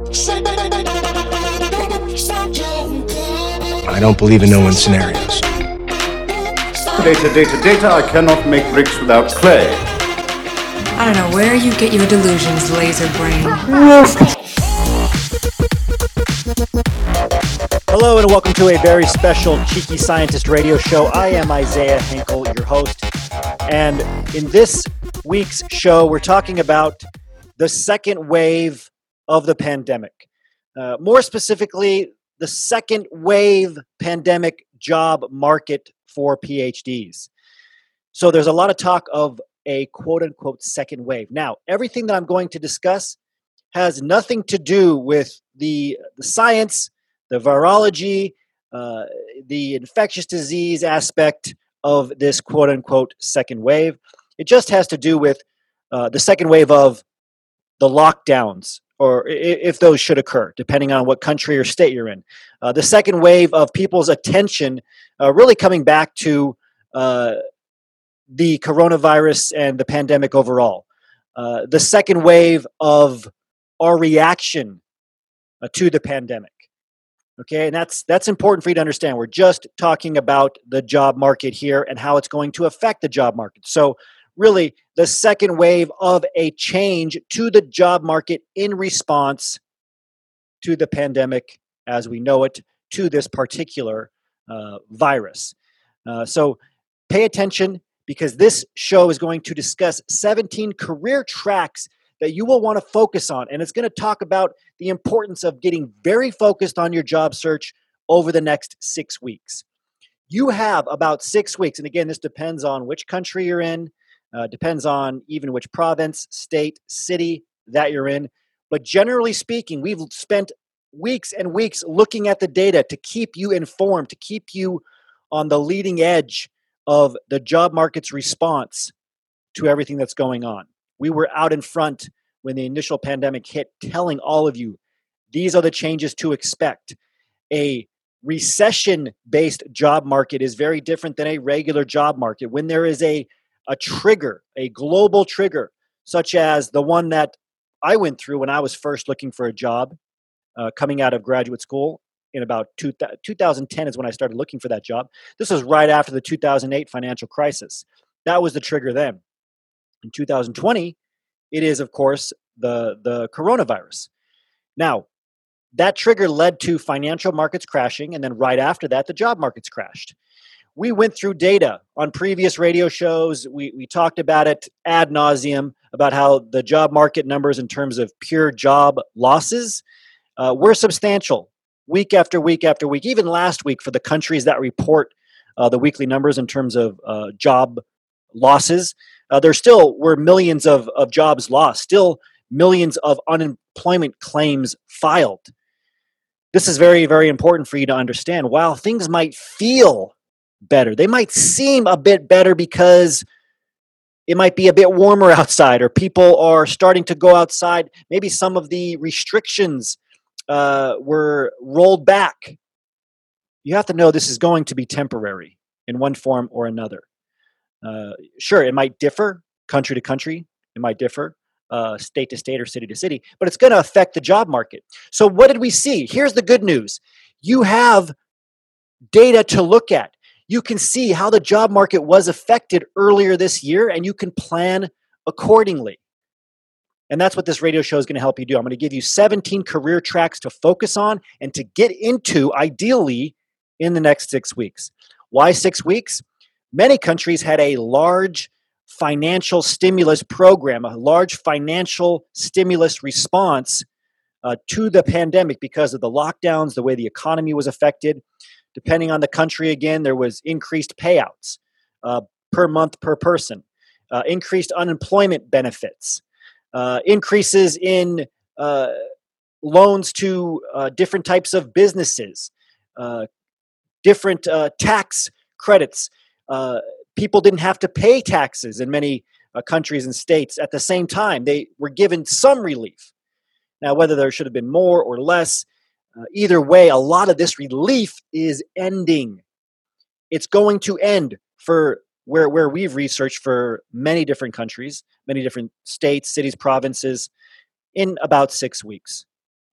I don't believe in no one scenarios. Data, data, data. I cannot make bricks without clay. I don't know where you get your delusions, laser brain. Hello and welcome to a very special Cheeky Scientist radio show. I am Isaiah Hankel, your host. And in this week's show, we're talking about the second wave of the pandemic. Uh, more specifically, the second wave pandemic job market for PhDs. So there's a lot of talk of a quote unquote second wave. Now, everything that I'm going to discuss has nothing to do with the, the science, the virology, uh, the infectious disease aspect of this quote unquote second wave. It just has to do with uh, the second wave of the lockdowns or if those should occur, depending on what country or state you're in. Uh, the second wave of people's attention uh, really coming back to uh, the coronavirus and the pandemic overall. Uh, the second wave of our reaction uh, to the pandemic. Okay, and that's that's important for you to understand. We're just talking about the job market here and how it's going to affect the job market. So really the second wave of a change to the job market in response to the pandemic as we know it, to this particular uh, virus. Uh, so pay attention because this show is going to discuss 17 career tracks that you will want to focus on. And it's going to talk about the importance of getting very focused on your job search over the next six weeks. You have about six weeks. And again, this depends on which country you're in, uh, depends on even which province, state, city that you're in. But generally speaking, we've spent weeks and weeks looking at the data to keep you informed, to keep you on the leading edge of the job market's response to everything that's going on. We were out in front when the initial pandemic hit, telling all of you these are the changes to expect. A recession based job market is very different than a regular job market. When there is a a trigger, a global trigger, such as the one that I went through when I was first looking for a job uh, coming out of graduate school in about two, 2010 is when I started looking for that job. This was right after the 2008 financial crisis. That was the trigger then. In 2020, it is, of course, the, the coronavirus. Now, that trigger led to financial markets crashing, and then right after that, the job markets crashed we went through data on previous radio shows. We, we talked about it ad nauseum about how the job market numbers in terms of pure job losses uh, were substantial week after week after week, even last week for the countries that report uh, the weekly numbers in terms of uh, job losses. Uh, there still were millions of, of jobs lost, still millions of unemployment claims filed. This is very, very important for you to understand. While things might feel better. They might seem a bit better because it might be a bit warmer outside or people are starting to go outside. Maybe some of the restrictions uh, were rolled back. You have to know this is going to be temporary in one form or another. Uh, sure, it might differ country to country, it might differ uh, state to state or city to city, but it's going to affect the job market. So, what did we see? Here's the good news you have data to look at you can see how the job market was affected earlier this year and you can plan accordingly. And that's what this radio show is going to help you do. I'm going to give you 17 career tracks to focus on and to get into, ideally, in the next six weeks. Why six weeks? Many countries had a large financial stimulus program, a large financial stimulus response uh, to the pandemic because of the lockdowns, the way the economy was affected. Depending on the country, again, there was increased payouts uh, per month per person, uh, increased unemployment benefits, uh, increases in uh, loans to uh, different types of businesses, uh, different tax credits. people didn't have to pay taxes in many countries and states at the same time. They were given some relief. Now, whether there should have been more or less, uh, either way, a lot of this relief is ending. It's going to end for where, where we've researched for many different countries, many different states, cities, provinces, in about six weeks.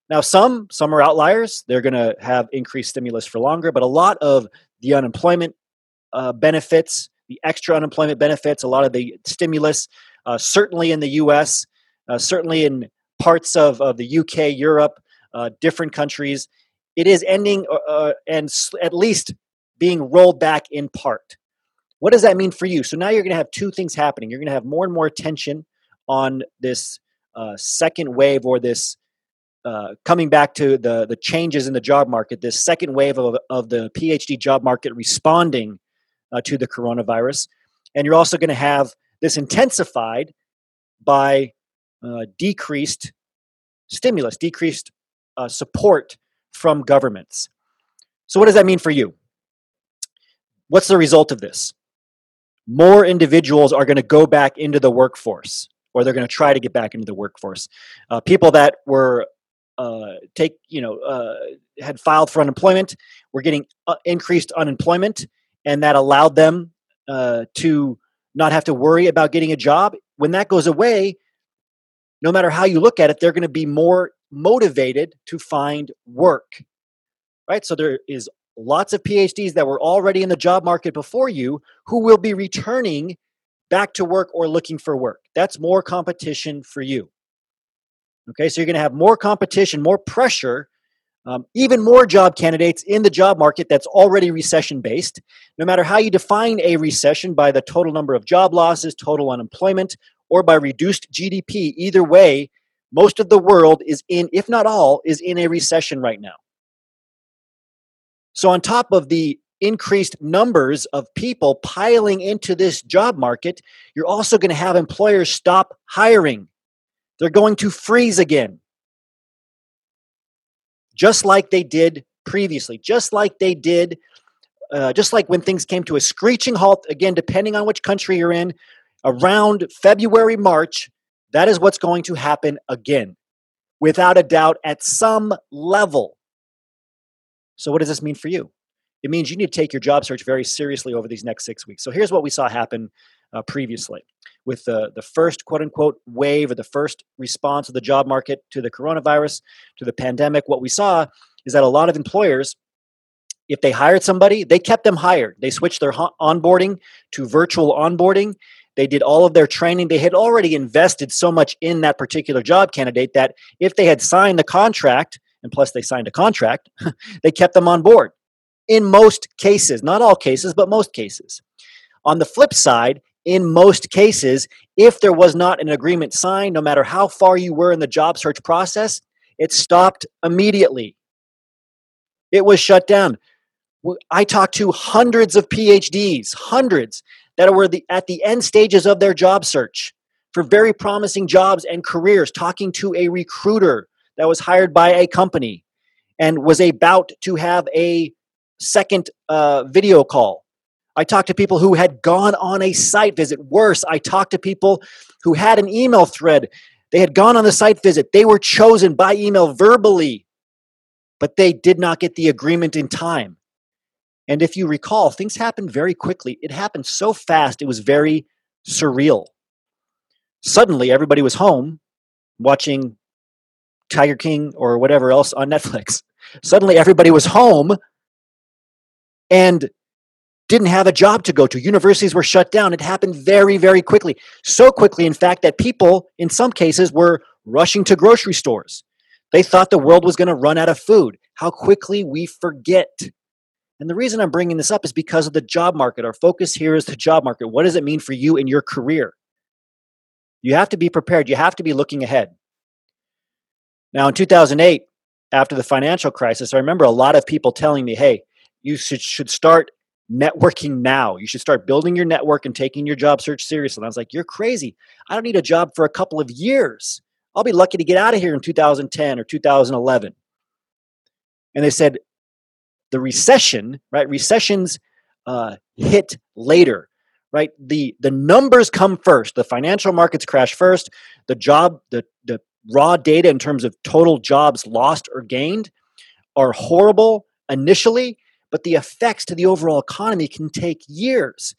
Now, some some are outliers. They're going to have increased stimulus for longer, but a lot of the unemployment uh, benefits, the extra unemployment benefits, a lot of the stimulus, uh, certainly in the U.S., uh, certainly in parts of, of the UK, Europe, uh, different countries, it is ending uh, uh, and at least being rolled back in part. What does that mean for you? So now you're going to have two things happening. You're going to have more and more attention on this second wave or this uh, coming back to the the changes in the job market, this second wave of, of the PhD job market responding uh, to the coronavirus, and you're also going to have this intensified by uh, decreased stimulus, decreased uh, support from governments. So, what does that mean for you? What's the result of this? More individuals are going to go back into the workforce, or they're going to try to get back into the workforce. Uh, people that were uh, take you know uh, had filed for unemployment were getting uh, increased unemployment and that allowed them uh, to not have to worry about getting a job when that goes away no matter how you look at it they're going to be more motivated to find work right? So there is lots of phds that were already in the job market before you who will be returning back to work or looking for work. That's more competition for you. Okay, so you're going to have more competition, more pressure, um, even more job candidates in the job market that's already recession based. No matter how you define a recession by the total number of job losses, total unemployment, or by reduced GDP, either way, most of the world is in, if not all, is in a recession right now. So, on top of the increased numbers of people piling into this job market, you're also going to have employers stop hiring they're going to freeze again. Just like they did previously, just like they did, uh, just like when things came to a screeching halt, again, depending on which country you're in, around February, March, that is what's going to happen again, without a doubt, at some level. So, what does this mean for you? It means you need to take your job search very seriously over these next six weeks. So, here's what we saw happen uh, previously with the, the first quote unquote wave or the first response of the job market to the coronavirus, to the pandemic, what we saw is that a lot of employers, if they hired somebody, they kept them hired. They switched their onboarding to virtual onboarding. They did all of their training. They had already invested so much in that particular job candidate that if they had signed the contract, and plus they signed a contract, they kept them on board in most cases, not all cases, but most cases. On the flip side, in most cases, if there was not an agreement signed, no matter how far you were in the job search process, it stopped immediately. It was shut down. I talked to hundreds of PhDs, hundreds that were the, at the end stages of their job search for very promising jobs and careers, talking to a recruiter that was hired by a company and was about to have a second uh, video call I talked to people who had gone on a site visit. Worse, I talked to people who had an email thread. They had gone on the site visit. They were chosen by email verbally, but they did not get the agreement in time. And if you recall, things happened very quickly. It happened so fast, it was very surreal. Suddenly, everybody was home watching Tiger King or whatever else on Netflix. Suddenly, everybody was home and didn't have a job to go to. Universities were shut down. It happened very, very quickly. So quickly, in fact, that people, in some cases, were rushing to grocery stores. They thought the world was going to run out of food. How quickly we forget. And the reason I'm bringing this up is because of the job market. Our focus here is the job market. What does it mean for you in your career? You have to be prepared, you have to be looking ahead. Now, in 2008, after the financial crisis, I remember a lot of people telling me, hey, you should, should start networking now. You should start building your network and taking your job search seriously. And I was like, You're crazy. I don't need a job for a couple of years. I'll be lucky to get out of here in 2010 or 2011. And they said, The recession, right? Recessions uh, hit later, right? The, the numbers come first. The financial markets crash first. The job, the, the raw data in terms of total jobs lost or gained are horrible initially but the effects to the overall economy can take years.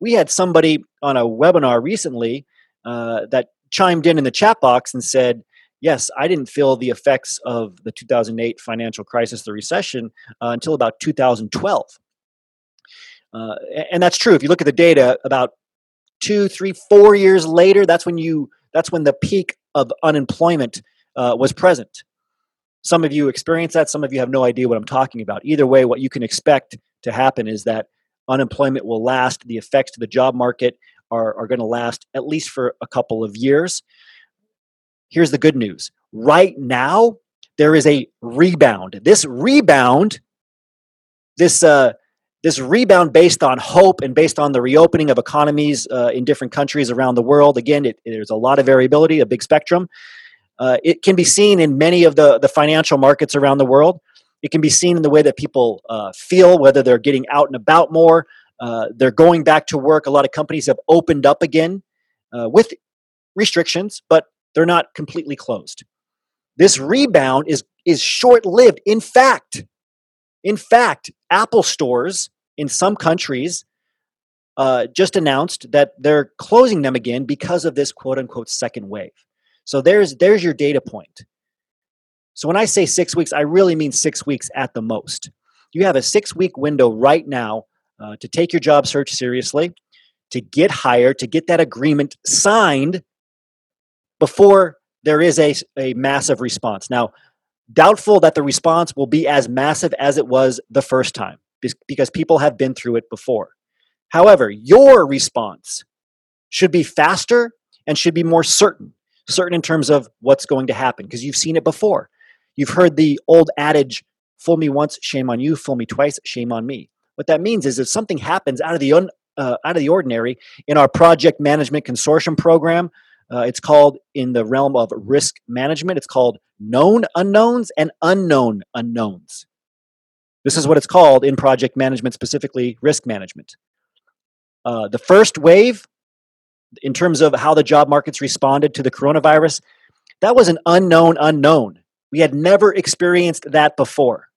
We had somebody on a webinar recently uh, that chimed in in the chat box and said, yes, I didn't feel the effects of the 2008 financial crisis, the recession, uh, until about 2012. Uh, and that's true. If you look at the data, about two, three, four years later, that's when you that's when the peak of unemployment uh, was present. Some of you experience that. Some of you have no idea what I'm talking about. Either way, what you can expect to happen is that unemployment will last. The effects to the job market are, are going to last at least for a couple of years. Here's the good news right now, there is a rebound. This rebound, this, uh, this rebound based on hope and based on the reopening of economies uh, in different countries around the world. Again, it, there's a lot of variability, a big spectrum. Uh, it can be seen in many of the, the financial markets around the world. It can be seen in the way that people uh, feel, whether they're getting out and about more, uh, they're going back to work. A lot of companies have opened up again uh, with restrictions, but they're not completely closed. This rebound is is short lived. In fact, in fact, Apple stores in some countries uh, just announced that they're closing them again because of this quote unquote second wave. So there's there's your data point. So when I say six weeks, I really mean six weeks at the most. You have a six week window right now uh, to take your job search seriously, to get hired, to get that agreement signed before there is a, a massive response. Now, doubtful that the response will be as massive as it was the first time because people have been through it before. However, your response should be faster and should be more certain, certain in terms of what's going to happen because you've seen it before. You've heard the old adage, fool me once, shame on you, fool me twice, shame on me. What that means is if something happens out of the un, uh, out of the ordinary in our project management consortium program, uh, it's called in the realm of risk management. It's called known unknowns and unknown unknowns. This is what it's called in project management, specifically risk management. Uh, the first wave, in terms of how the job markets responded to the coronavirus, that was an unknown unknown. We had never experienced that before.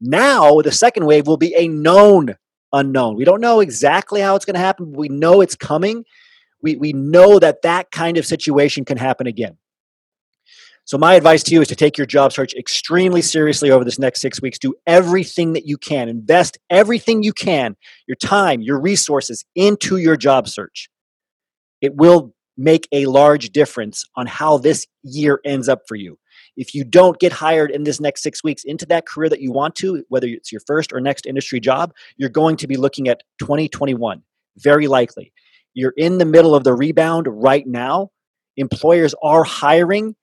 Now, the second wave will be a known unknown. We don't know exactly how it's going to happen, but we know it's coming. We, we know that that kind of situation can happen again. So, my advice to you is to take your job search extremely seriously over this next six weeks. Do everything that you can, invest everything you can, your time, your resources into your job search. It will make a large difference on how this year ends up for you if you don't get hired in this next six weeks into that career that you want to, whether it's your first or next industry job, you're going to be looking at 2021, very likely. You're in the middle of the rebound right now. Employers are hiring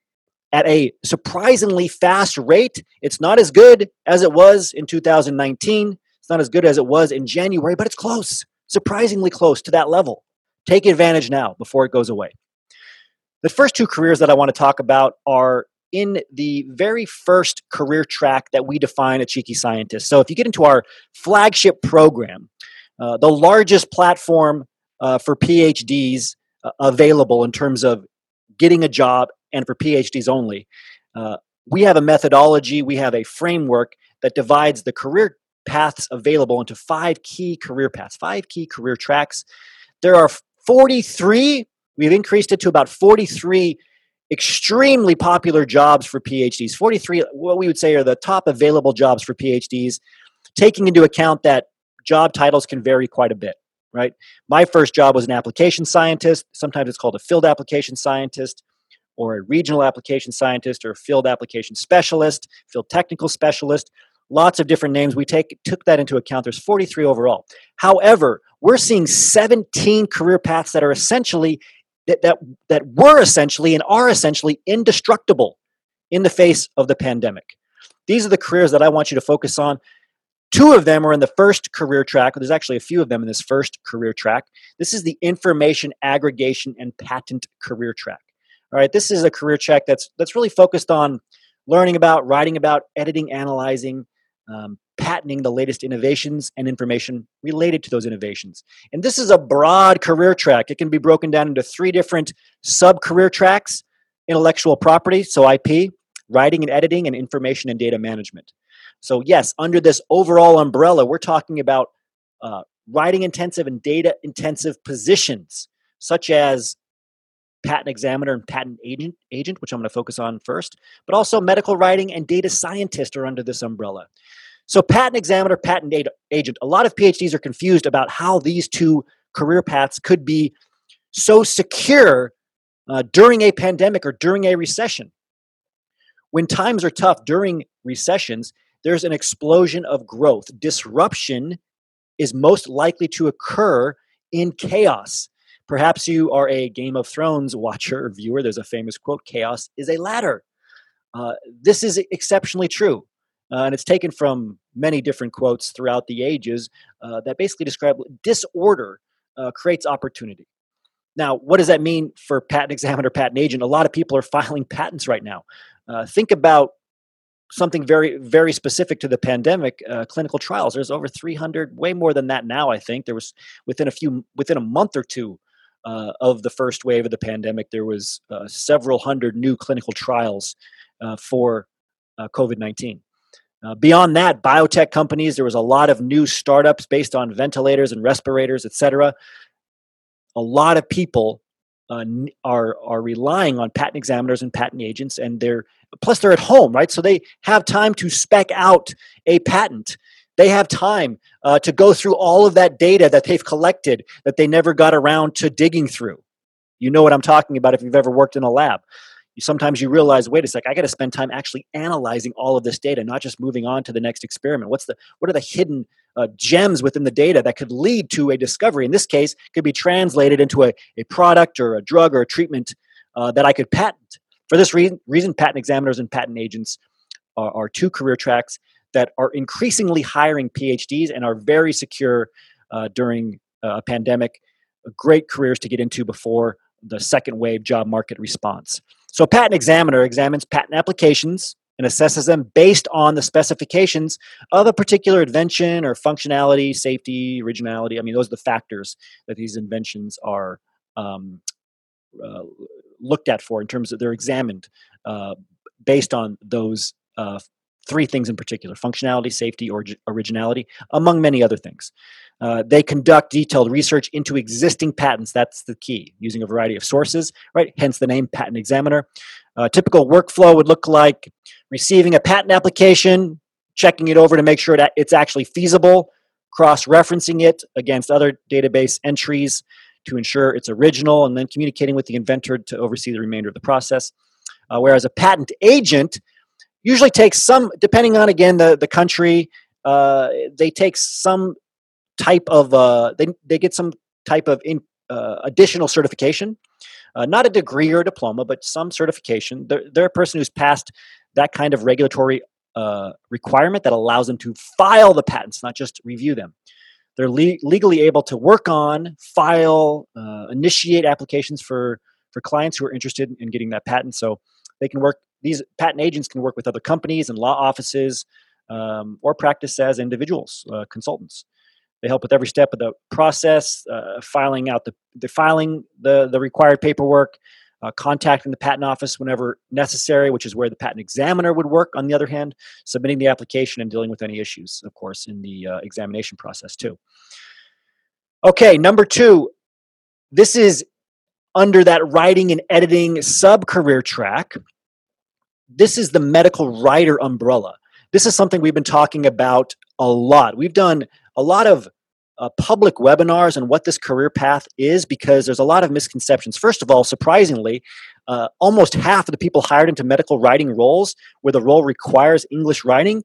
at a surprisingly fast rate. It's not as good as it was in 2019. It's not as good as it was in January, but it's close, surprisingly close to that level. Take advantage now before it goes away. The first two careers that I want to talk about are in the very first career track that we define a cheeky scientist. So if you get into our flagship program, uh, the largest platform uh, for PhDs uh, available in terms of getting a job and for PhDs only, uh, we have a methodology, we have a framework that divides the career paths available into five key career paths, five key career tracks. There are 43, we've increased it to about 43 extremely popular jobs for PhDs. 43, what we would say are the top available jobs for PhDs, taking into account that job titles can vary quite a bit, right? My first job was an application scientist. Sometimes it's called a field application scientist or a regional application scientist or a field application specialist, field technical specialist. Lots of different names. We take took that into account. There's 43 overall. However, we're seeing 17 career paths that are essentially that, that, that were essentially and are essentially indestructible in the face of the pandemic. These are the careers that I want you to focus on. Two of them are in the first career track. There's actually a few of them in this first career track. This is the information aggregation and patent career track. All right, this is a career track that's that's really focused on learning about, writing about, editing, analyzing, um, patenting the latest innovations and information related to those innovations. And this is a broad career track. It can be broken down into three different sub career tracks intellectual property, so IP, writing and editing, and information and data management. So, yes, under this overall umbrella, we're talking about uh, writing intensive and data intensive positions, such as patent examiner and patent agent, agent, which I'm going to focus on first, but also medical writing and data scientist are under this umbrella. So, patent examiner, patent agent, a lot of PhDs are confused about how these two career paths could be so secure uh, during a pandemic or during a recession. When times are tough during recessions, there's an explosion of growth. Disruption is most likely to occur in chaos. Perhaps you are a Game of Thrones watcher or viewer. There's a famous quote chaos is a ladder. Uh, this is exceptionally true. Uh, and it's taken from many different quotes throughout the ages uh, that basically describe disorder uh, creates opportunity. Now, what does that mean for patent examiner, patent agent? A lot of people are filing patents right now. Uh, think about something very, very specific to the pandemic uh, clinical trials. There's over 300, way more than that now, I think. There was within a few, within a month or two, uh, of the first wave of the pandemic, there was uh, several hundred new clinical trials uh, for uh, COVID 19. Uh, beyond that, biotech companies, there was a lot of new startups based on ventilators and respirators, et cetera. A lot of people uh, are are relying on patent examiners and patent agents, and they're plus they're at home, right? So they have time to spec out a patent. They have time uh, to go through all of that data that they've collected that they never got around to digging through. You know what I'm talking about if you've ever worked in a lab sometimes you realize wait a sec i got to spend time actually analyzing all of this data not just moving on to the next experiment. What's the what are the hidden uh, gems within the data that could lead to a discovery? In this case could be translated into a, a product or a drug or a treatment uh, that i could patent. For this reason, reason patent examiners and patent agents are, are two career tracks that are increasingly hiring phds and are very secure uh, during a pandemic. Great careers to get into before the second wave job market response so, a patent examiner examines patent applications and assesses them based on the specifications of a particular invention or functionality, safety, originality. I mean, those are the factors that these inventions are um, uh, looked at for in terms of they're examined uh, based on those uh, three things in particular functionality, safety, or originality, among many other things. Uh, they conduct detailed research into existing patents. That's the key, using a variety of sources, right? Hence the name patent examiner. A typical workflow would look like receiving a patent application, checking it over to make sure that it's actually feasible, cross referencing it against other database entries to ensure it's original, and then communicating with the inventor to oversee the remainder of the process. Uh, whereas a patent agent usually takes some, depending on again the, the country, uh, they take some type of uh, they they get some type of in, uh, additional certification, uh, not a degree or a diploma, but some certification. They're, they're a person who's passed that kind of regulatory uh, requirement that allows them to file the patents, not just review them. They're le- legally able to work on, file, uh, initiate applications for for clients who are interested in getting that patent. So they can work. These patent agents can work with other companies and law offices, um, or practice as individuals, uh, consultants. They help with every step of the process, uh, filing out the, the filing the the required paperwork, uh, contacting the patent office whenever necessary, which is where the patent examiner would work. On the other hand, submitting the application and dealing with any issues, of course, in the uh, examination process too. Okay, number two, this is under that writing and editing sub career track. This is the medical writer umbrella. This is something we've been talking about a lot. We've done a lot of uh, public webinars on what this career path is because there's a lot of misconceptions. First of all, surprisingly, uh, almost half of the people hired into medical writing roles where the role requires English writing,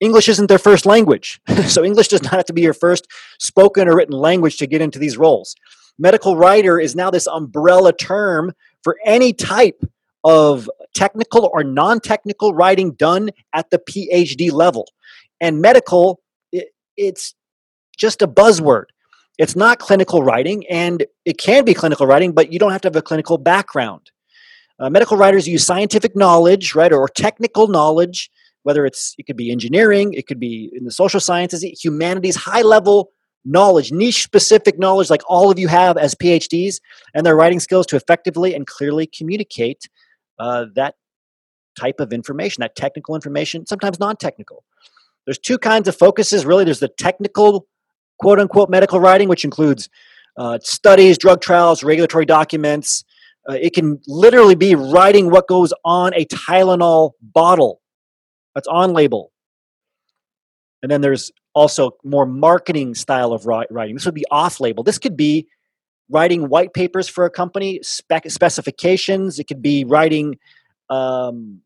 English isn't their first language. so English does not have to be your first spoken or written language to get into these roles. Medical writer is now this umbrella term for any type of technical or non technical writing done at the PhD level. And medical it's just a buzzword. It's not clinical writing, and it can be clinical writing, but you don't have to have a clinical background. Uh, medical writers use scientific knowledge, right, or technical knowledge, whether it's it could be engineering, it could be in the social sciences, humanities, high level knowledge, niche specific knowledge, like all of you have as PhDs, and their writing skills to effectively and clearly communicate uh, that type of information, that technical information, sometimes non technical. There's two kinds of focuses, really. There's the technical, quote unquote, medical writing, which includes uh, studies, drug trials, regulatory documents. Uh, it can literally be writing what goes on a Tylenol bottle that's on label. And then there's also more marketing style of writing. This would be off label. This could be writing white papers for a company, spec- specifications. It could be writing um,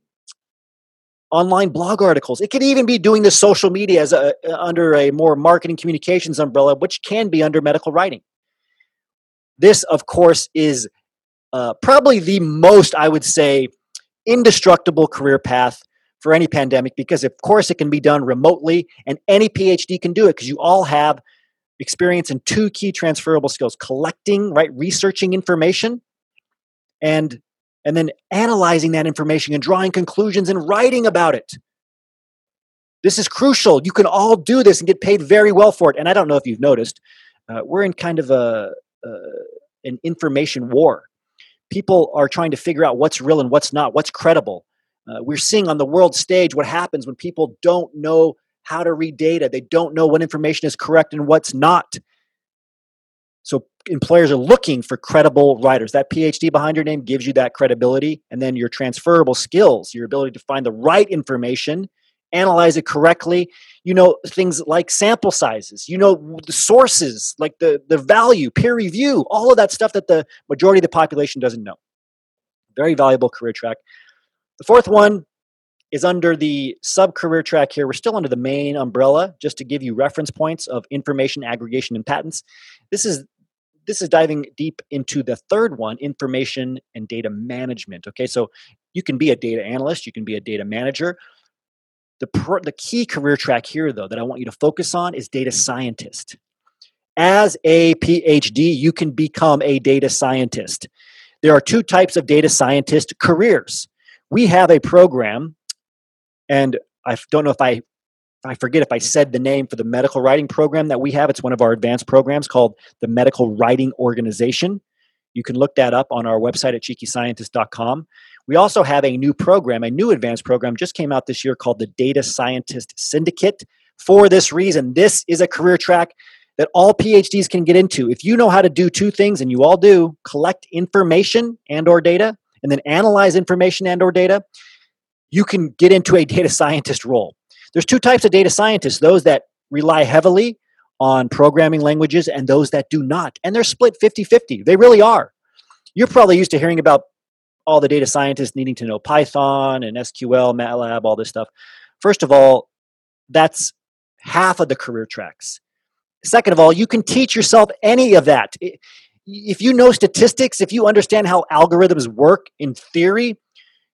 online blog articles. It could even be doing the social media as a, under a more marketing communications umbrella, which can be under medical writing. This, of course, is uh, probably the most, I would say, indestructible career path for any pandemic because, of course, it can be done remotely and any PhD can do it because you all have experience in two key transferable skills collecting, right, researching information and and then analyzing that information and drawing conclusions and writing about it. This is crucial. You can all do this and get paid very well for it. And I don't know if you've noticed, uh, we're in kind of a, uh, an information war. People are trying to figure out what's real and what's not, what's credible. Uh, we're seeing on the world stage what happens when people don't know how to read data. They don't know what information is correct and what's not. So employers are looking for credible writers. That PhD behind your name gives you that credibility, and then your transferable skills, your ability to find the right information, analyze it correctly. You know things like sample sizes. You know the sources, like the the value, peer review, all of that stuff that the majority of the population doesn't know. Very valuable career track. The fourth one is under the sub career track here. We're still under the main umbrella, just to give you reference points of information aggregation and patents. This is this is diving deep into the third one information and data management okay? So you can be a data analyst you can be a data manager. The, the key career track here though that i want you to focus on is data scientist. As a phd you can become a data scientist. There are two types of data scientist careers. We have a program and i don't know if i I forget if I said the name for the medical writing program that we have. It's one of our advanced programs called the Medical Writing Organization. You can look that up on our website at cheekyscientist.com. We also have a new program, a new advanced program just came out this year called the Data Scientist Syndicate. For this reason, this is a career track that all PhDs can get into. If you know how to do two things and you all do, collect information and or data and then analyze information and or data, you can get into a data scientist role. There's two types of data scientists those that rely heavily on programming languages and those that do not. And they're split 50 50. They really are. You're probably used to hearing about all the data scientists needing to know Python and SQL, MATLAB, all this stuff. First of all, that's half of the career tracks. Second of all, you can teach yourself any of that. If you know statistics, if you understand how algorithms work in theory,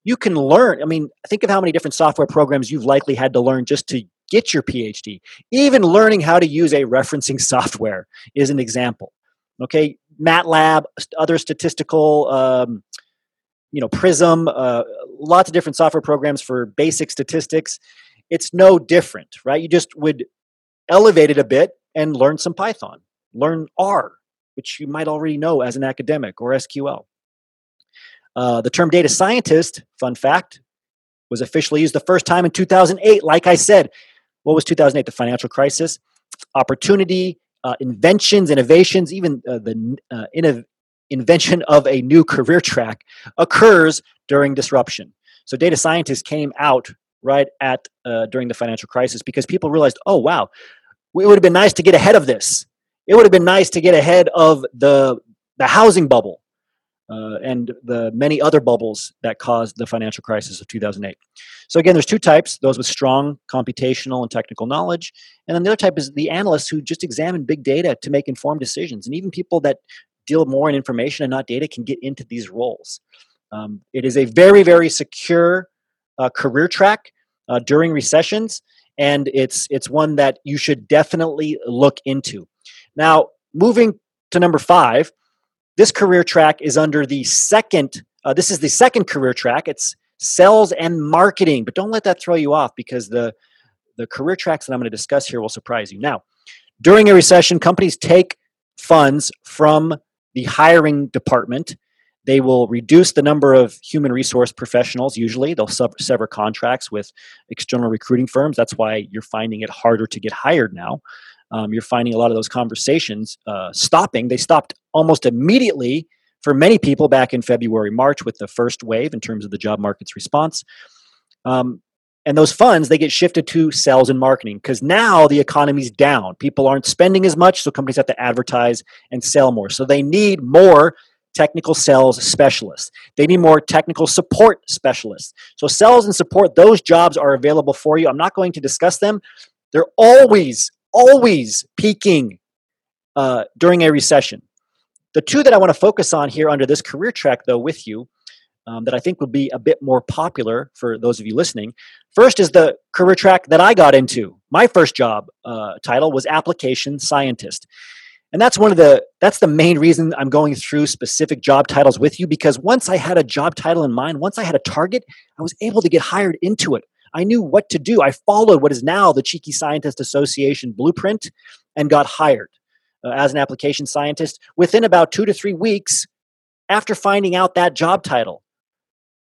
you can learn. I mean, think of how many different software programs you've likely had to learn just to get your PhD. Even learning how to use a referencing software is an example. Okay, MATLAB, other statistical, um, you know, Prism, uh, lots of different software programs for basic statistics. It's no different, right? You just would elevate it a bit and learn some Python, learn R, which you might already know as an academic, or SQL. Uh, the term data scientist, fun fact, was officially used the first time in 2008. Like I said, what was 2008? The financial crisis, opportunity, uh, inventions, innovations, even uh, the uh, inno- invention of a new career track occurs during disruption. So data scientists came out right at uh, during the financial crisis because people realized, oh wow, it would have been nice to get ahead of this. It would have been nice to get ahead of the the housing bubble uh, and the many other bubbles that caused the financial crisis of 2008. So again, there's two types: those with strong computational and technical knowledge, and then the other type is the analysts who just examine big data to make informed decisions. And even people that deal more in information and not data can get into these roles. Um, it is a very, very secure uh, career track uh, during recessions, and it's it's one that you should definitely look into. Now, moving to number five this career track is under the second, uh, this is the second career track. It's sales and marketing, but don't let that throw you off because the, the career tracks that I'm going to discuss here will surprise you. Now, during a recession, companies take funds from the hiring department. They will reduce the number of human resource professionals. Usually, they'll sever contracts with external recruiting firms. That's why you're finding it harder to get hired now. um, you're finding a lot of those conversations uh, stopping. They stopped almost immediately for many people back in February, March with the first wave in terms of the job market's response. Um, and those funds they get shifted to sales and marketing because now the economy's down. People aren't spending as much so companies have to advertise and sell more. So they need more technical sales specialists. They need more technical support specialists. So sales and support those jobs are available for you. I'm not going to discuss them. They're always always peaking uh, during a recession the two that I want to focus on here under this career track, though, with you, um, that I think would be a bit more popular for those of you listening. First is the career track that I got into. My first job uh, title was application scientist. And that's one of the that's the main reason I'm going through specific job titles with you because once I had a job title in mind, once I had a target, I was able to get hired into it. I knew what to do. I followed what is now the Cheeky Scientist Association blueprint and got hired uh, as an application scientist within about two to three weeks after finding out that job title.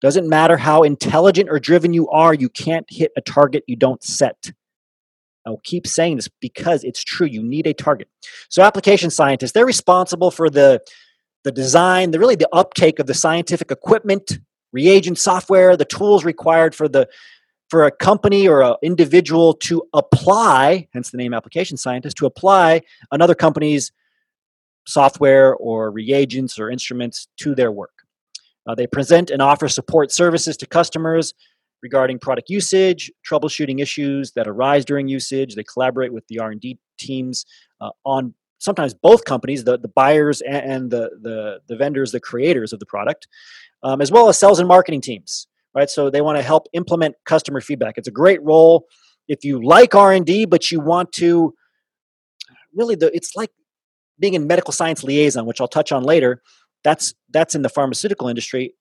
Doesn't matter how intelligent or driven you are, you can't hit a target you don't set. I'll keep saying this because it's true. You need a target. So, application scientists, they're responsible for the, the design, the really the uptake of the scientific equipment, reagent software, the tools required for the for a company or an individual to apply, hence the name application scientist, to apply another company's software or reagents or instruments to their work. Uh, they present and offer support services to customers regarding product usage, troubleshooting issues that arise during usage. They collaborate with the R&D teams uh, on sometimes both companies, the, the buyers and, the, the, the vendors, the creators of the product, um, as well as sales and marketing teams right? So they want to help implement customer feedback. It's a great role if you like R&D but you want to really the it's like being in medical science liaison, which I'll touch on later. That's that's in the pharmaceutical industry.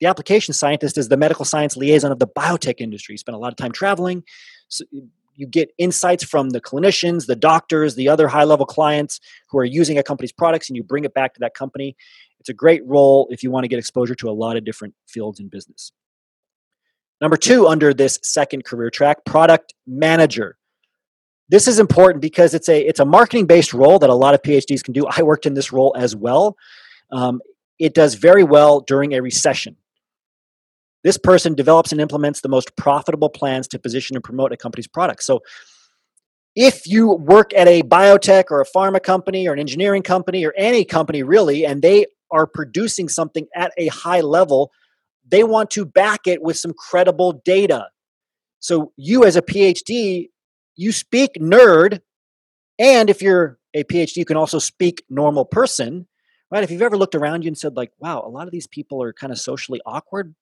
The application scientist is the medical science liaison of the biotech industry. You spend a lot of time traveling. So you get insights from the clinicians, the doctors, the other high level clients who are using a company's products, and you bring it back to that company. It's a great role if you want to get exposure to a lot of different fields in business. Number two, under this second career track, product manager. This is important because it's a it's a marketing based role that a lot of PhDs can do. I worked in this role as well. Um, it does very well during a recession. This person develops and implements the most profitable plans to position and promote a company's product. So, if you work at a biotech or a pharma company or an engineering company or any company really, and they are producing something at a high level, they want to back it with some credible data. So you as a PhD, you speak nerd, and if you're a PhD, you can also speak normal person, right? If you've ever looked around you and said, like, wow, a lot of these people are kind of socially awkward,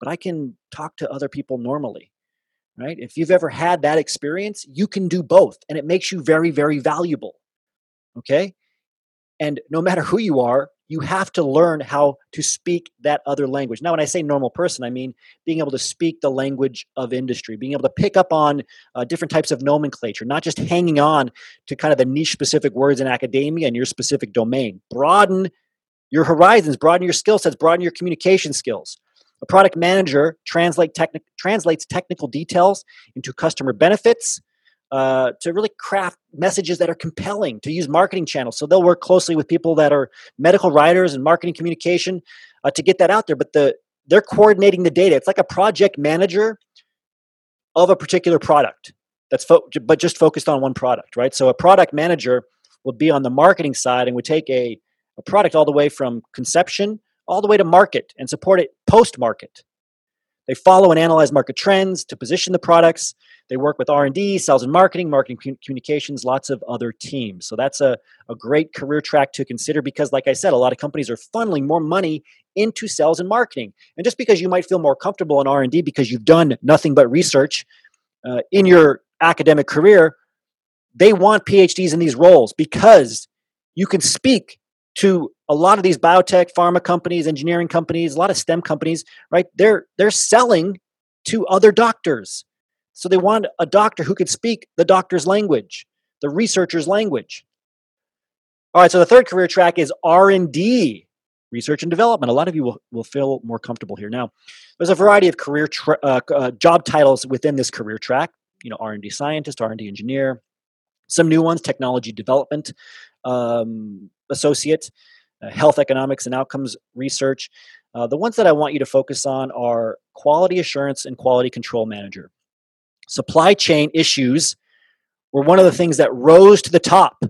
but I can talk to other people normally, right? If you've ever had that experience, you can do both, and it makes you very, very valuable. Okay. And no matter who you are, you have to learn how to speak that other language. Now, when I say normal person, I mean being able to speak the language of industry, being able to pick up on uh, different types of nomenclature, not just hanging on to kind of the niche specific words in academia and your specific domain. Broaden your horizons, broaden your skill sets, broaden your communication skills. A product manager translate techni- translates technical details into customer benefits, uh, to really craft messages that are compelling to use marketing channels. So they'll work closely with people that are medical writers and marketing communication uh, to get that out there. But the they're coordinating the data. It's like a project manager of a particular product that's fo- but just focused on one product, right? So a product manager would be on the marketing side and would take a, a product all the way from conception all the way to market and support it post market. They follow and analyze market trends to position the products they work with R&D, sales and marketing, marketing communications, lots of other teams. So that's a, a great career track to consider because, like I said, a lot of companies are funneling more money into sales and marketing. And just because you might feel more comfortable in R&D because you've done nothing but research uh, in your academic career, they want PhDs in these roles because you can speak to a lot of these biotech, pharma companies, engineering companies, a lot of STEM companies, right? They're they're selling to other doctors. So they want a doctor who could speak the doctor's language, the researcher's language. All right, so the third career track is R&D, research and development. A lot of you will, will feel more comfortable here. Now, there's a variety of career tra- uh, uh, job titles within this career track. You know, R&D scientist, R&D engineer, Some new ones technology development um, associate, uh, health economics and outcomes research. Uh, the ones that I want you to focus on are quality assurance and quality control manager. Supply chain issues were one of the things that rose to the top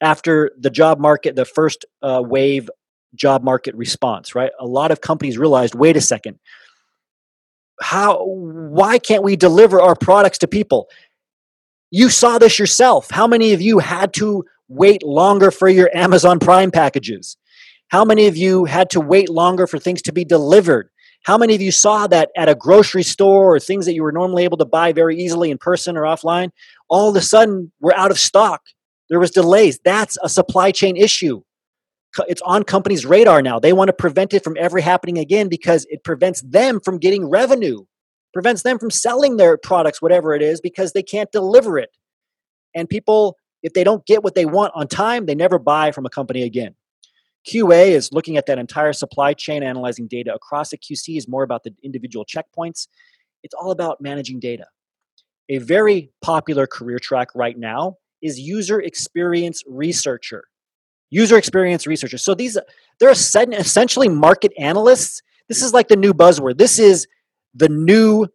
after the job market, the first uh, wave job market response, right? A lot of companies realized wait a second, how, why can't we deliver our products to people? You saw this yourself. How many of you had to wait longer for your Amazon Prime packages? How many of you had to wait longer for things to be delivered? How many of you saw that at a grocery store or things that you were normally able to buy very easily in person or offline? All of a sudden, we're out of stock. There was delays. That's a supply chain issue. It's on companies' radar now. They want to prevent it from ever happening again because it prevents them from getting revenue, prevents them from selling their products, whatever it is, because they can't deliver it. And people, if they don't get what they want on time, they never buy from a company again. QA is looking at that entire supply chain, analyzing data across a QC is more about the individual checkpoints. It's all about managing data. A very popular career track right now is user experience researcher. User experience researcher. So these they're essentially market analysts. This is like the new buzzword. This is the new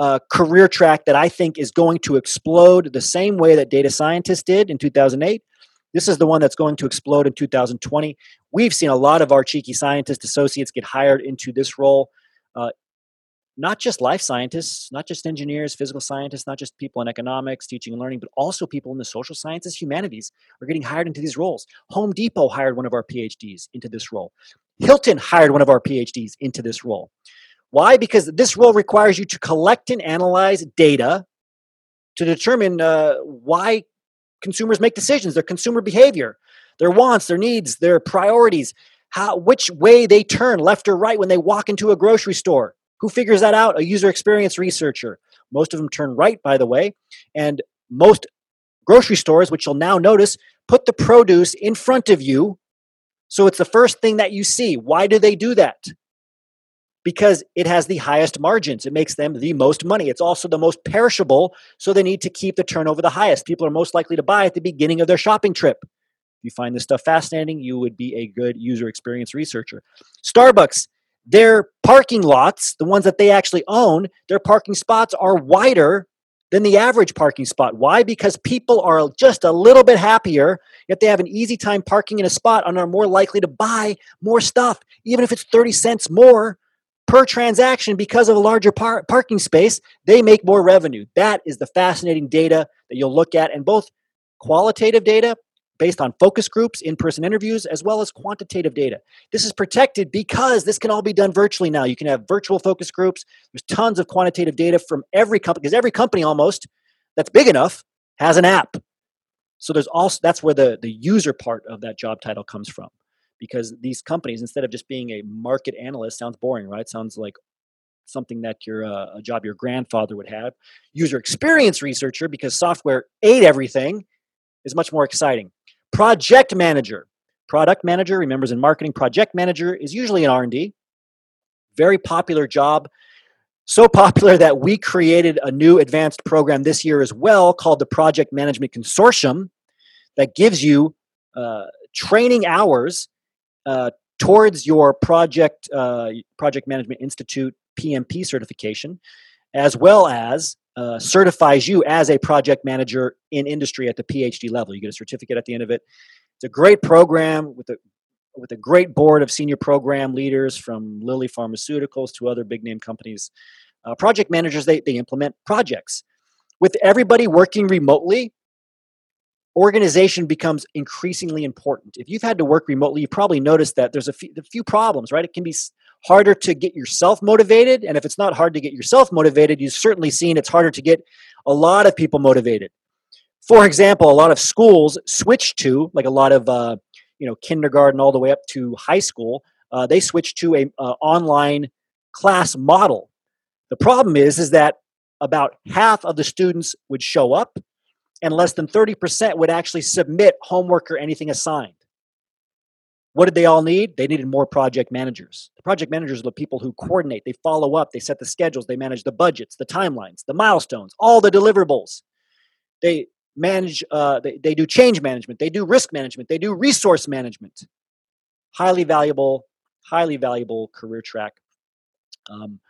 uh, career track that I think is going to explode the same way that data scientists did in 2008 this is the one that's going to explode in 2020. We've seen a lot of our cheeky scientist associates get hired into this role. Uh, not just life scientists, not just engineers, physical scientists, not just people in economics, teaching and learning, but also people in the social sciences, humanities are getting hired into these roles. Home Depot hired one of our PhDs into this role. Hilton hired one of our PhDs into this role. Why? Because this role requires you to collect and analyze data to determine uh, why consumers make decisions, their consumer behavior, their wants, their needs, their priorities, how which way they turn, left or right when they walk into a grocery store. Who figures that out? A user experience researcher. Most of them turn right, by the way, and most grocery stores, which you'll now notice, put the produce in front of you. So it's the first thing that you see. Why do they do that? Because it has the highest margins. It makes them the most money. It's also the most perishable, so they need to keep the turnover the highest. People are most likely to buy at the beginning of their shopping trip. If you find this stuff fascinating, you would be a good user experience researcher. Starbucks, their parking lots, the ones that they actually own, their parking spots are wider than the average parking spot. Why? Because people are just a little bit happier if they have an easy time parking in a spot and are more likely to buy more stuff, even if it's 30 cents more per transaction because of a larger par- parking space, they make more revenue. That is the fascinating data that you'll look at, and both qualitative data based on focus groups, in person interviews, as well as quantitative data. This is protected because this can all be done virtually now. You can have virtual focus groups. There's tons of quantitative data from every company, because every company almost that's big enough has an app. So there's also that's where the, the user part of that job title comes from because these companies instead of just being a market analyst sounds boring right? Sounds like something that your uh, a job your grandfather would have. User experience researcher because software ate everything is much more exciting. Project manager. Product manager remembers in marketing. Project manager is usually an r&d very popular job. So popular that we created a new advanced program this year as well called the project management consortium that gives you uh, training hours uh, towards your project uh, project management institute PMP certification, as well as uh, certifies you as a project manager in industry at the PhD level. You get a certificate at the end of it. It's a great program with a with a great board of senior program leaders from Lilly Pharmaceuticals to other big name companies. Uh, project managers they, they implement projects with everybody working remotely organization becomes increasingly important. If you've had to work remotely, you probably noticed that there's a few, a few, problems, right? It can be harder to get yourself motivated. And if it's not hard to get yourself motivated, you've certainly seen it's harder to get a lot of people motivated. For example, a lot of schools switch to, like a lot of, uh, you know, kindergarten all the way up to high school, uh, they switch to a uh, online class model. The problem is, is that about half of the students would show up and less than 30% would actually submit homework or anything assigned. What did they all need? They needed more project managers. The project managers are the people who coordinate, they follow up, they set the schedules, they manage the budgets, the timelines, the milestones, all the deliverables. They manage, uh, they, they do change management, they do risk management, they do resource management. Highly valuable, highly valuable career track. Um,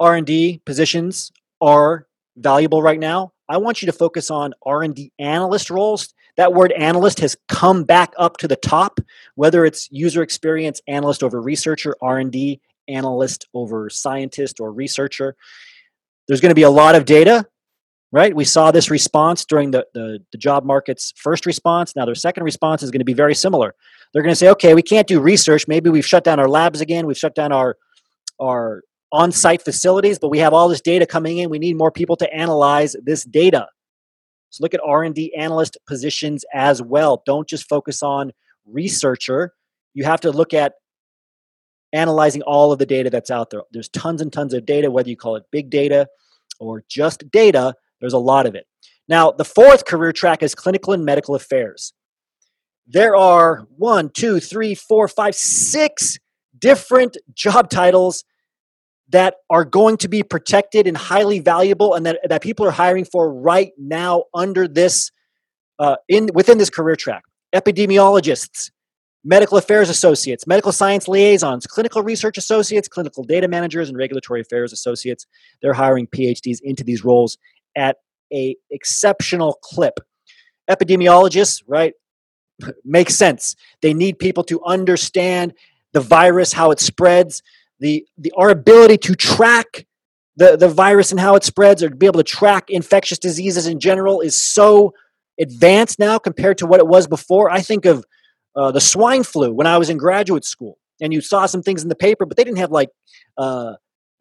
R&D positions are valuable right now. I want you to focus on R&D analyst roles. That word analyst has come back up to the top, whether it's user experience analyst over researcher, R&D analyst over scientist or researcher. There's going to be a lot of data, right? We saw this response during the, the, the job market's first response. Now their second response is going to be very similar. They're going to say, okay, we can't do research. Maybe we've shut down our labs again. We've shut down our our on-site facilities, but we have all this data coming in. We need more people to analyze this data. So look at R&D analyst positions as well. Don't just focus on researcher. You have to look at analyzing all of the data that's out there. There's tons and tons of data, whether you call it big data or just data, there's a lot of it. Now, the fourth career track is clinical and medical affairs. There are one, two, three, four, five, six different job titles that are going to be protected and highly valuable and that, that people are hiring for right now under this uh, in within this career track. Epidemiologists medical affairs associates medical science liaisons clinical research associates clinical data managers and regulatory affairs associates they're hiring phds into these roles at a exceptional clip. Epidemiologists right makes sense. They need people to understand the virus how it spreads the, the our ability to track the, the virus and how it spreads or to be able to track infectious diseases in general is so advanced now compared to what it was before. I think of uh, the swine flu when I was in graduate school, and you saw some things in the paper, but they didn't have like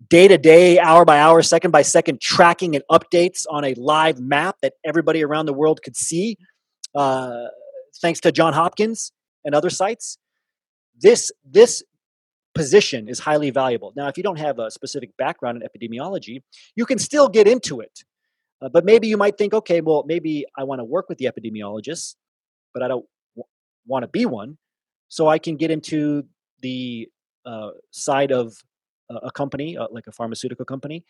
day to day, hour by hour, second by second tracking and updates on a live map that everybody around the world could see, uh, thanks to John Hopkins and other sites. This this position is highly valuable. Now, if you don't have a specific background in epidemiology, you can still get into it. Uh, but maybe you might think, okay, well, maybe I want to work with the epidemiologists, but I don't w- want to be one. So I can get into the uh, side of a company, uh, like a pharmaceutical company,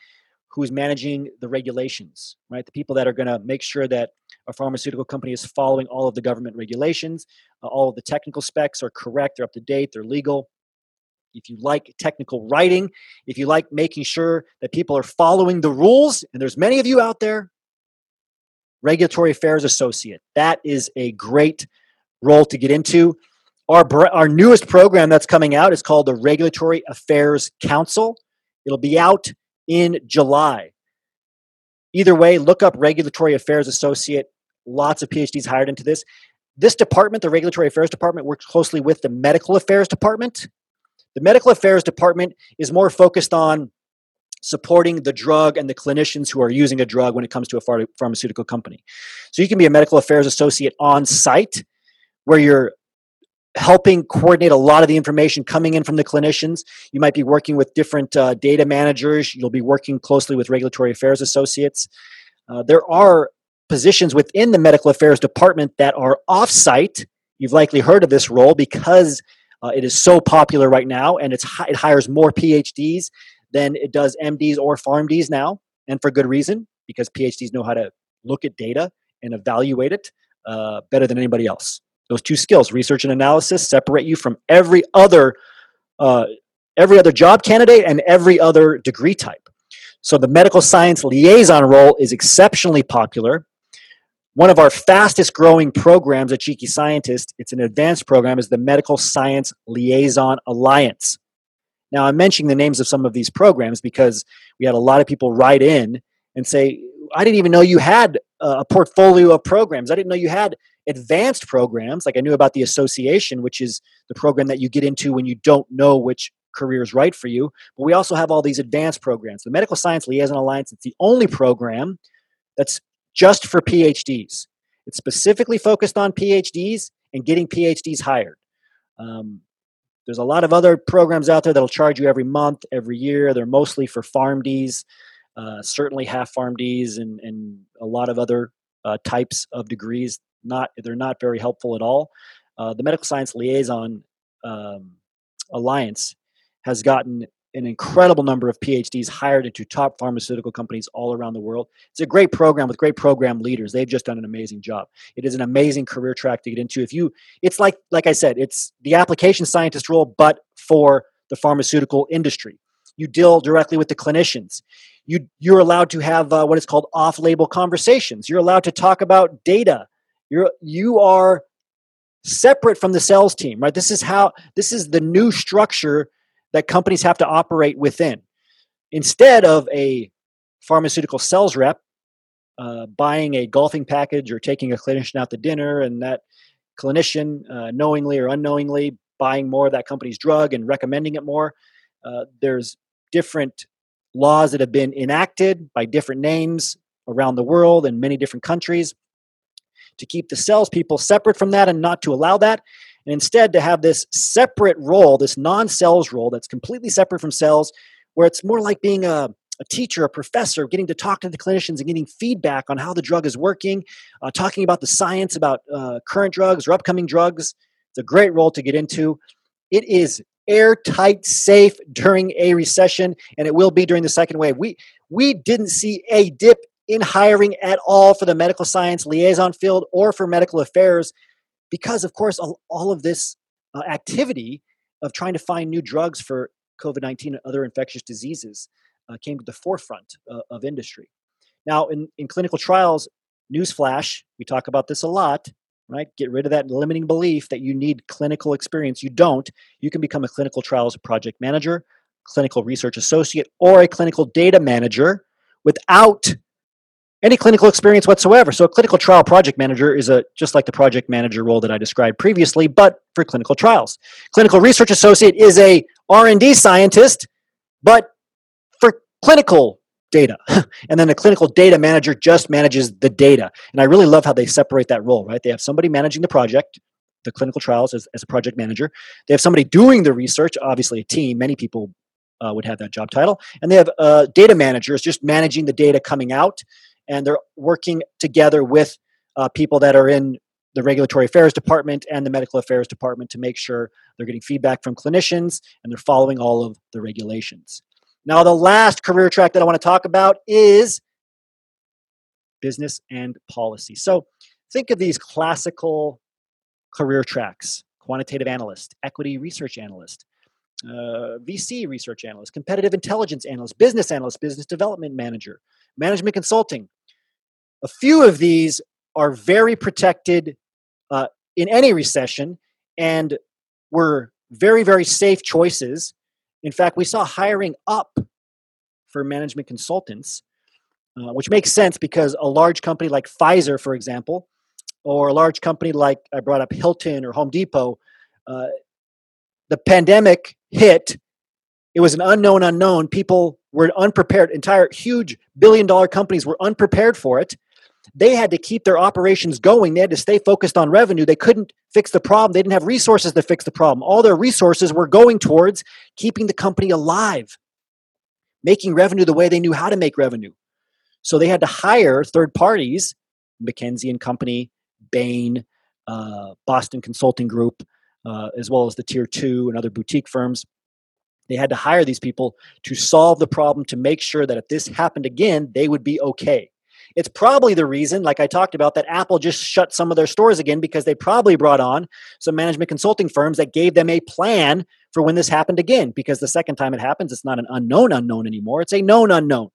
who's managing the regulations, right? The people that are going to make sure that a pharmaceutical company is following all of the government regulations, uh, all of the technical specs are correct, they're up to date, they're legal, if you like technical writing, if you like making sure that people are following the rules, and there's many of you out there, regulatory affairs associate. That is a great role to get into. Our, our newest program that's coming out is called the Regulatory Affairs Council. It'll be out in July. Either way, look up Regulatory Affairs Associate. Lots of PhDs hired into this. This department, the Regulatory Affairs Department, works closely with the Medical Affairs Department the medical affairs department is more focused on supporting the drug and the clinicians who are using a drug when it comes to a phar- pharmaceutical company. So you can be a medical affairs associate on site where you're helping coordinate a lot of the information coming in from the clinicians. You might be working with different uh, data managers. You'll be working closely with regulatory affairs associates. Uh, there are positions within the medical affairs department that are offsite. You've likely heard of this role because uh, it is so popular right now, and it's it hires more PhDs than it does MDs or PharmDs now, and for good reason because PhDs know how to look at data and evaluate it uh, better than anybody else. Those two skills, research and analysis, separate you from every other uh, every other job candidate and every other degree type. So the medical science liaison role is exceptionally popular one of our fastest growing programs at Cheeky Scientist, it's an advanced program, is the Medical Science Liaison Alliance. Now, I'm mentioning the names of some of these programs because we had a lot of people write in and say, I didn't even know you had a portfolio of programs. I didn't know you had advanced programs. Like I knew about the association, which is the program that you get into when you don't know which career is right for you. But we also have all these advanced programs. The Medical Science Liaison Alliance, it's the only program that's just for PhDs. It's specifically focused on PhDs and getting PhDs hired. Um, there's a lot of other programs out there that'll charge you every month, every year. They're mostly for PharmDs, uh, certainly half PharmDs, and, and a lot of other uh, types of degrees. Not they're not very helpful at all. Uh, the Medical Science Liaison um, Alliance has gotten an incredible number of PhDs hired into top pharmaceutical companies all around the world. It's a great program with great program leaders. They've just done an amazing job. It is an amazing career track to get into. If you, it's like like I said, it's the application scientist role, but for the pharmaceutical industry. You deal directly with the clinicians. You you're allowed to have uh, what is called off-label conversations. You're allowed to talk about data. You're you are separate from the sales team, right? This is how this is the new structure that companies have to operate within. Instead of a pharmaceutical sales rep uh, buying a golfing package or taking a clinician out to dinner, and that clinician, uh, knowingly or unknowingly, buying more of that company's drug and recommending it more. Uh, there's different laws that have been enacted by different names around the world in many different countries to keep the salespeople separate from that and not to allow that and instead to have this separate role, this non sales role that's completely separate from sales, where it's more like being a, a teacher, a professor, getting to talk to the clinicians and getting feedback on how the drug is working, uh, talking about the science about uh, current drugs or upcoming drugs. It's a great role to get into. It is airtight, safe during a recession, and it will be during the second wave. We we didn't see a dip in hiring at all for the medical science liaison field or for medical affairs because, of course, all, all of this uh, activity of trying to find new drugs for COVID 19 and other infectious diseases uh, came to the forefront uh, of industry. Now, in, in clinical trials, newsflash, we talk about this a lot, right? Get rid of that limiting belief that you need clinical experience. You don't. You can become a clinical trials project manager, clinical research associate, or a clinical data manager without any clinical experience whatsoever. So a clinical trial project manager is a just like the project manager role that I described previously, but for clinical trials. Clinical research associate is a R&D scientist, but for clinical data. and then the clinical data manager just manages the data. And I really love how they separate that role, right? They have somebody managing the project, the clinical trials as, as a project manager. They have somebody doing the research, obviously a team. Many people uh, would have that job title. And they have uh, data managers just managing the data coming out and they're working together with uh, people that are in the regulatory affairs department and the medical affairs department to make sure they're getting feedback from clinicians and they're following all of the regulations. Now, the last career track that I want to talk about is business and policy. So, think of these classical career tracks quantitative analyst, equity research analyst, uh, VC research analyst, competitive intelligence analyst, business analyst, business development manager, management consulting, a few of these are very protected uh, in any recession and were very, very safe choices. In fact, we saw hiring up for management consultants, uh, which makes sense because a large company like Pfizer, for example, or a large company like I brought up Hilton or Home Depot, uh, the pandemic hit. It was an unknown unknown. People were unprepared. Entire huge billion dollar companies were unprepared for it they had to keep their operations going. They had to stay focused on revenue. They couldn't fix the problem. They didn't have resources to fix the problem. All their resources were going towards keeping the company alive, making revenue the way they knew how to make revenue. So they had to hire third parties, McKinsey and Company, Bain, uh, Boston Consulting Group, uh, as well as the tier two and other boutique firms. They had to hire these people to solve the problem to make sure that if this happened again, they would be okay. It's probably the reason, like I talked about, that Apple just shut some of their stores again because they probably brought on some management consulting firms that gave them a plan for when this happened again. Because the second time it happens, it's not an unknown unknown anymore, it's a known unknown.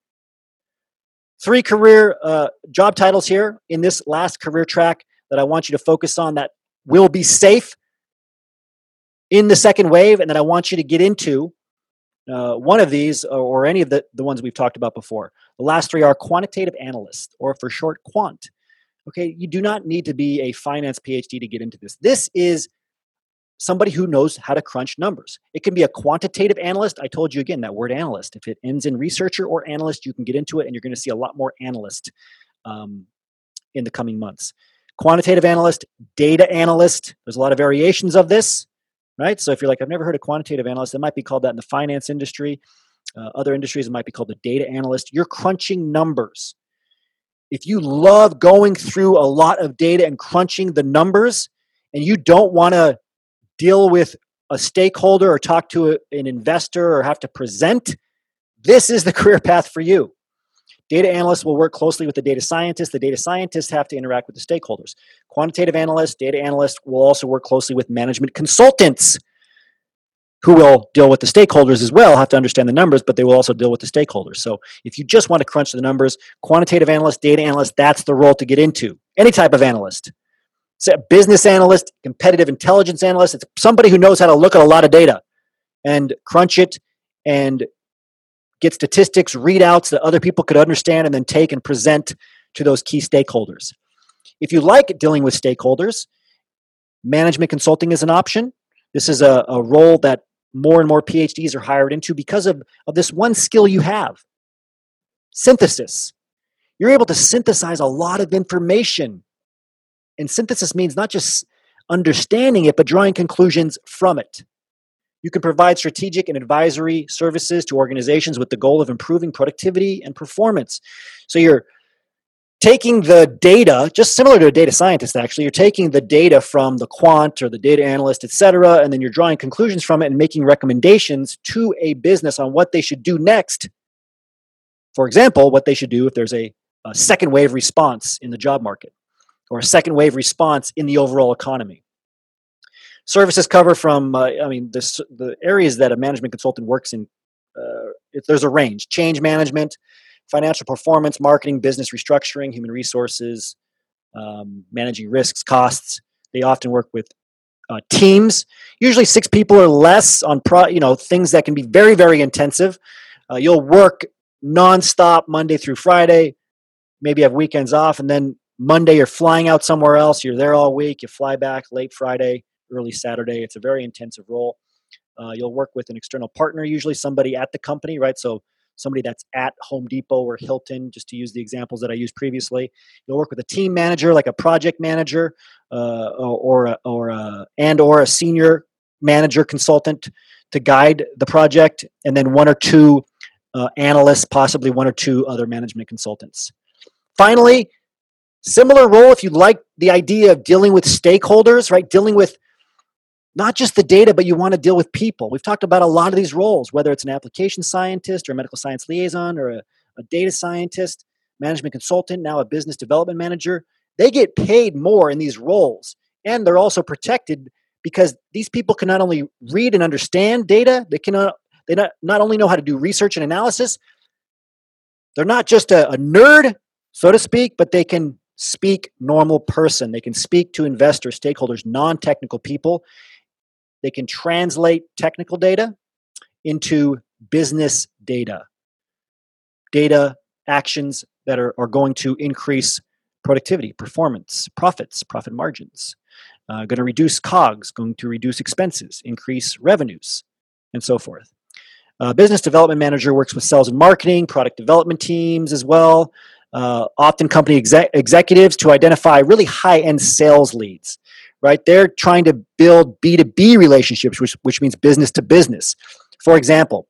Three career uh, job titles here in this last career track that I want you to focus on that will be safe in the second wave and that I want you to get into uh, one of these or any of the, the ones we've talked about before. The last three are quantitative analyst, or for short, quant. Okay, you do not need to be a finance PhD to get into this. This is somebody who knows how to crunch numbers. It can be a quantitative analyst. I told you again that word analyst. If it ends in researcher or analyst, you can get into it and you're going to see a lot more analyst um, in the coming months. Quantitative analyst, data analyst, there's a lot of variations of this right? So if you're like, I've never heard of quantitative analyst, it might be called that in the finance industry. Uh, other industries, it might be called a data analyst. You're crunching numbers. If you love going through a lot of data and crunching the numbers, and you don't want to deal with a stakeholder or talk to a, an investor or have to present, this is the career path for you. Data analysts will work closely with the data scientists. The data scientists have to interact with the stakeholders. Quantitative analysts, data analysts will also work closely with management consultants who will deal with the stakeholders as well, have to understand the numbers, but they will also deal with the stakeholders. So if you just want to crunch the numbers, quantitative analyst, data analyst, that's the role to get into. Any type of analyst. It's a business analyst, competitive intelligence analyst. It's somebody who knows how to look at a lot of data and crunch it and get statistics, readouts that other people could understand and then take and present to those key stakeholders. If you like dealing with stakeholders, management consulting is an option. This is a, a role that more and more PhDs are hired into because of, of this one skill you have synthesis. You're able to synthesize a lot of information. And synthesis means not just understanding it, but drawing conclusions from it. You can provide strategic and advisory services to organizations with the goal of improving productivity and performance. So you're taking the data, just similar to a data scientist, actually, you're taking the data from the quant or the data analyst, et cetera, and then you're drawing conclusions from it and making recommendations to a business on what they should do next. For example, what they should do if there's a, a second wave response in the job market or a second wave response in the overall economy. Services cover from, uh, I mean, the, the areas that a management consultant works in, uh, there's a range change management, financial performance, marketing, business restructuring, human resources, um, managing risks, costs. They often work with uh, teams, usually six people or less on pro, you know things that can be very very intensive. Uh, you'll work nonstop Monday through Friday, maybe have weekends off, and then Monday you're flying out somewhere else. You're there all week. You fly back late Friday early Saturday. It's a very intensive role. Uh, you'll work with an external partner, usually somebody at the company, right? So somebody that's at Home Depot or Hilton, just to use the examples that I used previously. You'll work with a team manager, like a project manager, uh, or or, or a, and or a senior manager consultant to guide the project, and then one or two uh, analysts, possibly one or two other management consultants. Finally, similar role if you like the idea of dealing with stakeholders, right? Dealing with not just the data, but you want to deal with people. We've talked about a lot of these roles, whether it's an application scientist or a medical science liaison or a, a data scientist, management consultant, now a business development manager. They get paid more in these roles, and they're also protected because these people can not only read and understand data, they can they not, not only know how to do research and analysis, they're not just a, a nerd, so to speak, but they can speak normal person. They can speak to investors, stakeholders, non-technical people, they can translate technical data into business data, data actions that are, are going to increase productivity, performance, profits, profit margins, uh, going to reduce COGS, going to reduce expenses, increase revenues, and so forth. Uh, business development manager works with sales and marketing, product development teams as well, uh, often company exec- executives to identify really high end sales leads right? They're trying to build B2B relationships, which, which means business to business. For example,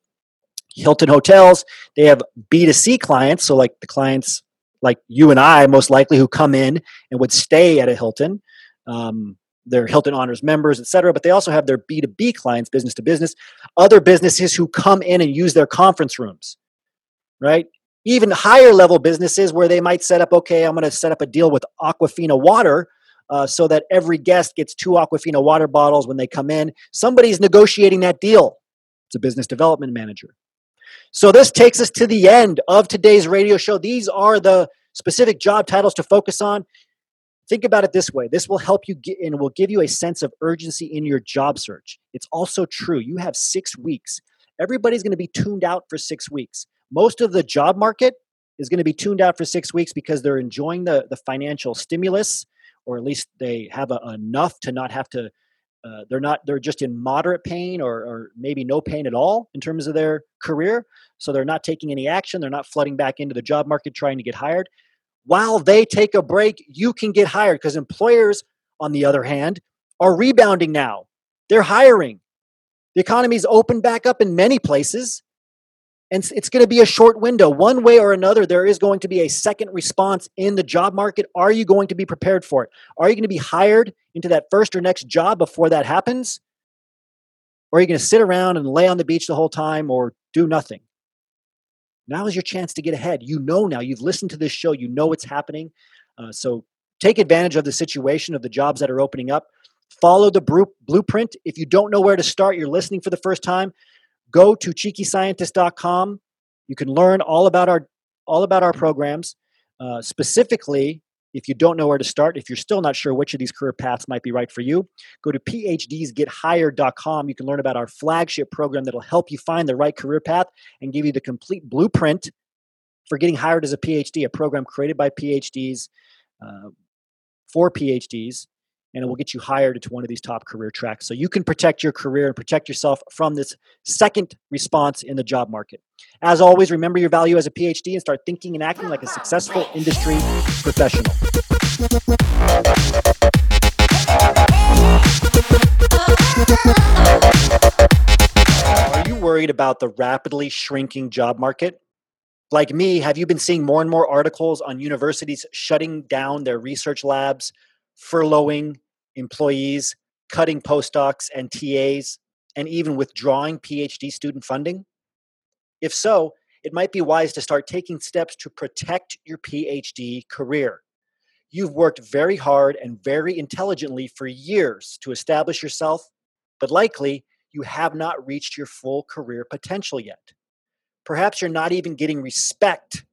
Hilton Hotels, they have B2C clients, so like the clients like you and I, most likely, who come in and would stay at a Hilton. Um, they're Hilton Honors members, et cetera, but they also have their B2B clients, business to business, other businesses who come in and use their conference rooms, right? Even higher level businesses where they might set up, okay, I'm going to set up a deal with Aquafina Water uh, so that every guest gets two Aquafina water bottles when they come in. Somebody's negotiating that deal. It's a business development manager. So this takes us to the end of today's radio show. These are the specific job titles to focus on. Think about it this way. This will help you get and will give you a sense of urgency in your job search. It's also true. You have six weeks. Everybody's going to be tuned out for six weeks. Most of the job market is going to be tuned out for six weeks because they're enjoying the, the financial stimulus or at least they have a, enough to not have to uh, they're not they're just in moderate pain or, or maybe no pain at all in terms of their career. So they're not taking any action. They're not flooding back into the job market trying to get hired. While they take a break you can get hired because employers on the other hand are rebounding now. They're hiring. The economy's opened back up in many places and it's going to be a short window. One way or another, there is going to be a second response in the job market. Are you going to be prepared for it? Are you going to be hired into that first or next job before that happens? Or are you going to sit around and lay on the beach the whole time or do nothing? Now is your chance to get ahead. You know now, you've listened to this show, you know what's happening. Uh, so take advantage of the situation of the jobs that are opening up. Follow the blueprint. If you don't know where to start, you're listening for the first time, go to cheekyscientist.com. You can learn all about our all about our programs. Uh, specifically, if you don't know where to start, if you're still not sure which of these career paths might be right for you, go to phdsgethired.com. You can learn about our flagship program that'll help you find the right career path and give you the complete blueprint for getting hired as a PhD, a program created by PhDs uh, for PhDs and it will get you hired into one of these top career tracks. So you can protect your career and protect yourself from this second response in the job market. As always, remember your value as a PhD and start thinking and acting like a successful industry professional. Are you worried about the rapidly shrinking job market? Like me, have you been seeing more and more articles on universities shutting down their research labs, furloughing employees, cutting postdocs and TAs, and even withdrawing PhD student funding? If so, it might be wise to start taking steps to protect your PhD career. You've worked very hard and very intelligently for years to establish yourself, but likely you have not reached your full career potential yet. Perhaps you're not even getting respect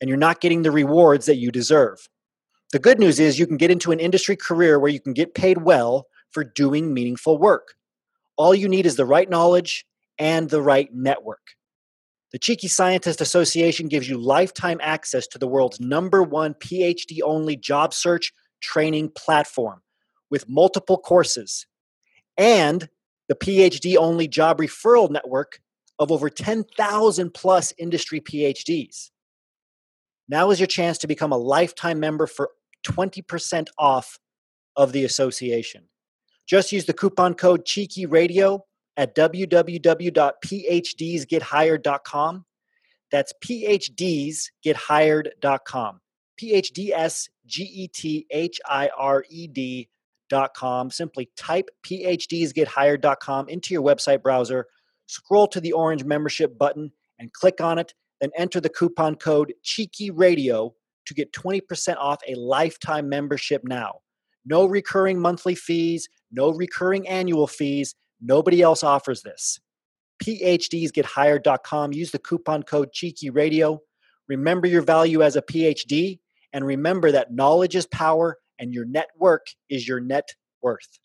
and you're not getting the rewards that you deserve. The good news is you can get into an industry career where you can get paid well for doing meaningful work. All you need is the right knowledge and the right network. The Cheeky Scientist Association gives you lifetime access to the world's number one PhD only job search training platform with multiple courses and the PhD only job referral network of over 10,000 plus industry PhDs. Now is your chance to become a lifetime member for 20% off of the association. Just use the coupon code Cheeky Radio at www.phdsgethired.com. That's phdsgethired.com. P H D S G E T H I R E D.com. Simply type phdsgethired.com into your website browser, scroll to the orange membership button, and click on it. Then enter the coupon code Cheeky Radio to get 20% off a lifetime membership now. No recurring monthly fees, no recurring annual fees. Nobody else offers this. PhDsGetHired.com. Use the coupon code Cheeky Radio. Remember your value as a PhD, and remember that knowledge is power and your network is your net worth.